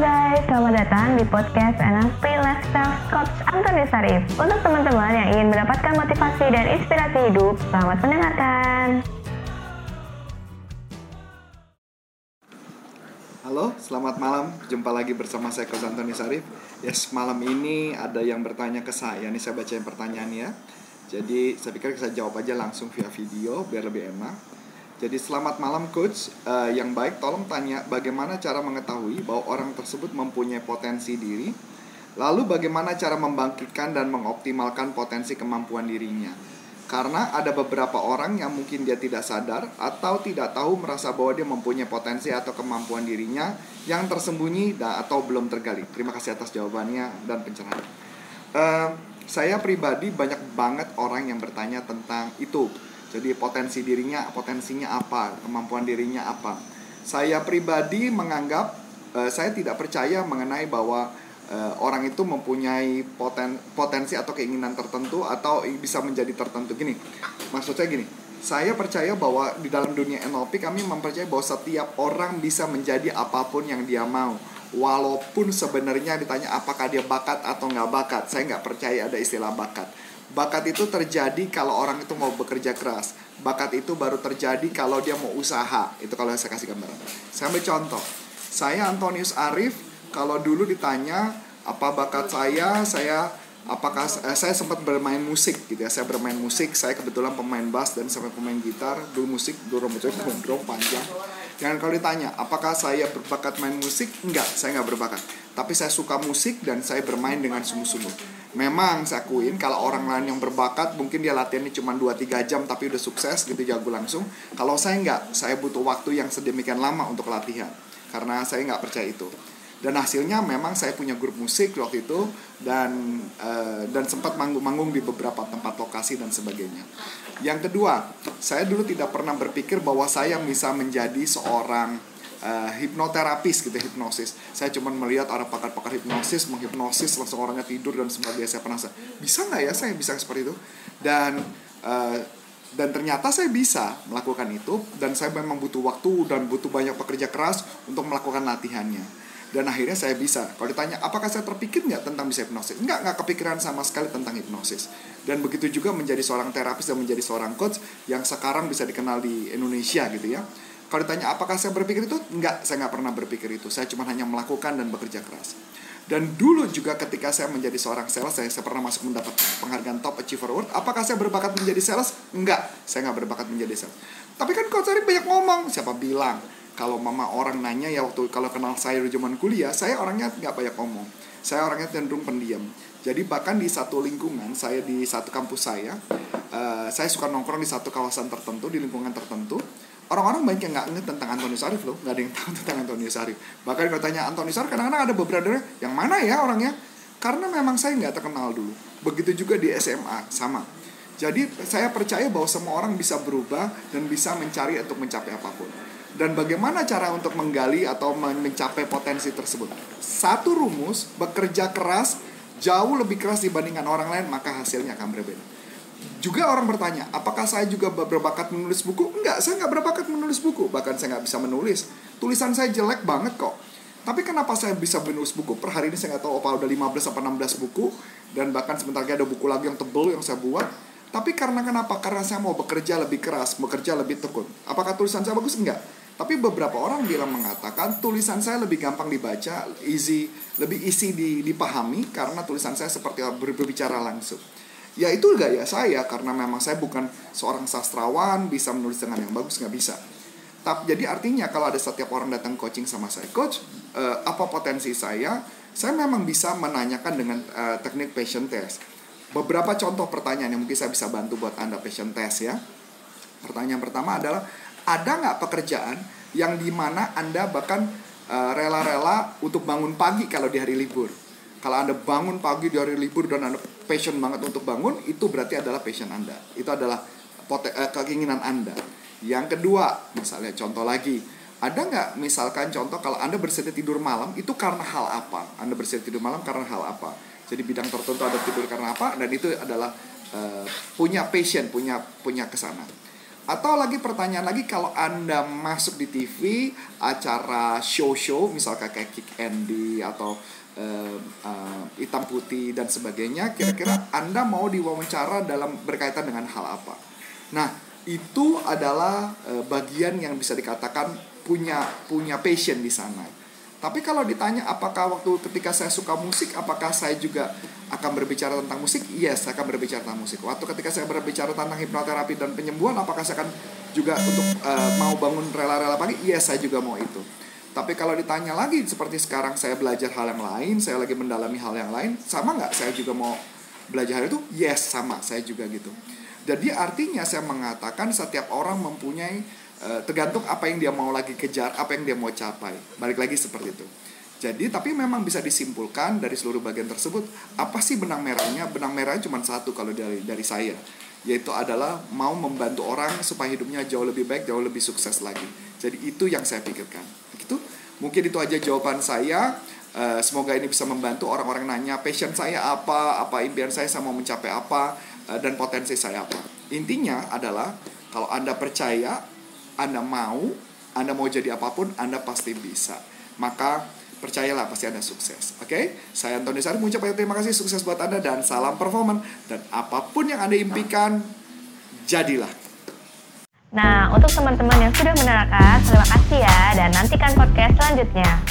guys, selamat datang di podcast NLP Lifestyle Coach Antoni Sarif. Untuk teman-teman yang ingin mendapatkan motivasi dan inspirasi hidup, selamat mendengarkan. Halo, selamat malam. Jumpa lagi bersama saya Coach Antoni Sarif. Yes, malam ini ada yang bertanya ke saya. Nih saya bacain pertanyaannya. Jadi saya pikir saya jawab aja langsung via video biar lebih enak. Jadi selamat malam coach. Eh, yang baik tolong tanya bagaimana cara mengetahui bahwa orang tersebut mempunyai potensi diri. Lalu bagaimana cara membangkitkan dan mengoptimalkan potensi kemampuan dirinya. Karena ada beberapa orang yang mungkin dia tidak sadar atau tidak tahu merasa bahwa dia mempunyai potensi atau kemampuan dirinya yang tersembunyi atau belum tergali. Terima kasih atas jawabannya dan pencerahan. Eh, saya pribadi banyak banget orang yang bertanya tentang itu. Jadi potensi dirinya, potensinya apa, kemampuan dirinya apa. Saya pribadi menganggap uh, saya tidak percaya mengenai bahwa uh, orang itu mempunyai poten, potensi atau keinginan tertentu atau bisa menjadi tertentu. Gini, maksud saya gini. Saya percaya bahwa di dalam dunia NLP kami mempercayai bahwa setiap orang bisa menjadi apa pun yang dia mau walaupun sebenarnya ditanya apakah dia bakat atau nggak bakat saya nggak percaya ada istilah bakat bakat itu terjadi kalau orang itu mau bekerja keras. Bakat itu baru terjadi kalau dia mau usaha. Itu kalau saya kasih gambaran. Saya ambil contoh. Saya Antonius Arif kalau dulu ditanya apa bakat saya? Saya apakah eh, saya sempat bermain musik gitu ya. Saya bermain musik saya kebetulan pemain bass dan sampai pemain gitar. Dulu musik dulu rambut saya gondrong panjang. Jangan kalau ditanya, apakah saya berbakat main musik? Enggak, saya nggak berbakat. Tapi saya suka musik dan saya bermain dengan sungguh-sungguh. Memang saya akuin kalau orang lain yang berbakat mungkin dia latihannya cuma 2-3 jam tapi udah sukses gitu jago langsung. Kalau saya nggak, saya butuh waktu yang sedemikian lama untuk latihan. Karena saya nggak percaya itu dan hasilnya memang saya punya grup musik waktu itu dan uh, dan sempat manggung-manggung di beberapa tempat lokasi dan sebagainya. Yang kedua, saya dulu tidak pernah berpikir bahwa saya bisa menjadi seorang uh, hipnoterapis gitu hipnosis. Saya cuma melihat orang pakar-pakar hipnosis menghipnosis langsung orangnya tidur dan sebagainya. Saya penasaran, bisa nggak ya saya bisa seperti itu? Dan uh, dan ternyata saya bisa melakukan itu dan saya memang butuh waktu dan butuh banyak pekerja keras untuk melakukan latihannya dan akhirnya saya bisa kalau ditanya apakah saya terpikir nggak tentang bisa hipnosis nggak nggak kepikiran sama sekali tentang hipnosis dan begitu juga menjadi seorang terapis dan menjadi seorang coach yang sekarang bisa dikenal di Indonesia gitu ya kalau ditanya apakah saya berpikir itu? Nggak saya nggak pernah berpikir itu. Saya cuma hanya melakukan dan bekerja keras. Dan dulu juga ketika saya menjadi seorang sales saya, saya pernah masuk mendapat penghargaan top achiever award. Apakah saya berbakat menjadi sales? Enggak saya nggak berbakat menjadi sales. Tapi kan coach Ari banyak ngomong siapa bilang? Kalau mama orang nanya ya waktu kalau kenal saya di zaman kuliah saya orangnya nggak banyak ngomong. Saya orangnya cenderung pendiam. Jadi bahkan di satu lingkungan saya di satu kampus saya uh, saya suka nongkrong di satu kawasan tertentu di lingkungan tertentu orang-orang banyak yang nggak ngerti tentang Antonius Arif loh. Nggak ada yang tahu tentang Antonius Arif bahkan kalau tanya Antonius Arif kadang-kadang ada beberapa yang mana ya orangnya karena memang saya nggak terkenal dulu. Begitu juga di SMA sama. Jadi saya percaya bahwa semua orang bisa berubah dan bisa mencari untuk mencapai apa pun. Dan bagaimana cara untuk menggali atau mencapai potensi tersebut. Satu rumus, bekerja keras jauh lebih keras dibandingkan orang lain, maka hasilnya akan berbeda. Juga orang bertanya, apakah saya juga berbakat menulis buku? Enggak, saya nggak berbakat menulis buku. Bahkan saya nggak bisa menulis. Tulisan saya jelek banget kok. Tapi kenapa saya bisa menulis buku? Per hari ini saya nggak tahu apa udah 15 atau 16 buku. Dan bahkan sebentar lagi ada buku lagi yang tebel yang saya buat. Tapi karena kenapa? Karena saya mau bekerja lebih keras, bekerja lebih tekun. Apakah tulisan saya bagus? Enggak tapi beberapa orang bilang mengatakan tulisan saya lebih gampang dibaca, easy, lebih isi dipahami karena tulisan saya seperti berbicara langsung. Ya itu gaya saya karena memang saya bukan seorang sastrawan bisa menulis dengan yang bagus nggak bisa. Tapi jadi artinya kalau ada setiap orang datang coaching sama saya, coach, uh, apa potensi saya? Saya memang bisa menanyakan dengan uh, teknik passion test. Beberapa contoh pertanyaan yang mungkin saya bisa bantu buat anda passion test ya. Pertanyaan pertama adalah ada nggak pekerjaan yang di mana anda bahkan uh, rela-rela untuk bangun pagi kalau di hari libur kalau anda bangun pagi di hari libur dan anda passion banget untuk bangun itu berarti adalah passion anda. Itu adalah uh, keinginan anda. Yang kedua misalnya contoh lagi. Ada nggak misalkan contoh kalau anda bersedia tidur malam itu karena hal apa? Anda bersedia tidur malam karena hal apa? Jadi bidang tertentu ada tidur karena apa dan itu adalah uh, punya passion punya punya ke sana. Atau lagi pertanyaan lagi kalau Anda masuk di TV acara show-show misalkan kayak Kick Andy atau uh, hitam putih dan sebagainya, kira-kira Anda mau diwawancara dalam berkaitan dengan hal apa? Nah, itu adalah uh, bagian yang bisa dikatakan punya punya passion di sana. Tapi kalau ditanya apakah waktu ketika saya suka musik, apakah saya juga akan berbicara tentang musik? Yes, saya akan berbicara tentang musik. Waktu ketika saya berbicara tentang hipnoterapi dan penyembuhan, apakah saya akan juga untuk uh, mau bangun rela-rela pagi? Yes, saya juga mau itu. Tapi kalau ditanya lagi seperti sekarang saya belajar hal yang lain, saya lagi mendalami hal yang lain, sama nggak saya juga mau belajar hal itu? Yes, sama saya juga gitu. Jadi artinya saya mengatakan setiap orang mempunyai Eh, tergantung apa yang dia mau lagi kejar, apa yang dia mau capai. Balik lagi seperti itu. Jadi tapi memang bisa disimpulkan dari seluruh bagian tersebut apa sih benang merahnya? Benang merahnya cuma satu kalau dari dari saya, yaitu adalah mau membantu orang supaya hidupnya jauh lebih baik, jauh lebih sukses lagi. Jadi itu yang saya pikirkan. Mungkin itu aja jawaban saya. Uh, semoga ini bisa membantu orang-orang nanya passion saya apa, apa impian saya, saya mau mencapai apa, uh, dan potensi saya apa. Intinya adalah kalau Anda percaya anda mau, Anda mau jadi apa pun, Anda pasti bisa. Maka percayalah pasti Anda sukses. Oke? Okay? Saya Antoni Sari mengucapkan terima kasih sukses buat Anda dan salam performan dan apa pun yang Anda impikan jadilah. Nah, untuk teman-teman yang sudah menerangkan, terima kasih ya dan nantikan podcast selanjutnya.